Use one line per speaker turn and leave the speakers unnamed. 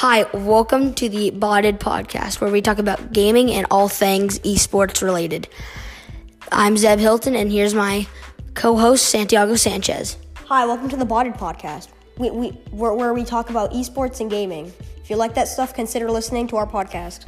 Hi, welcome to the Botted Podcast, where we talk about gaming and all things esports related. I'm Zeb Hilton, and here's my co-host Santiago Sanchez.
Hi, welcome to the Botted Podcast, we, we, where, where we talk about esports and gaming. If you like that stuff, consider listening to our podcast.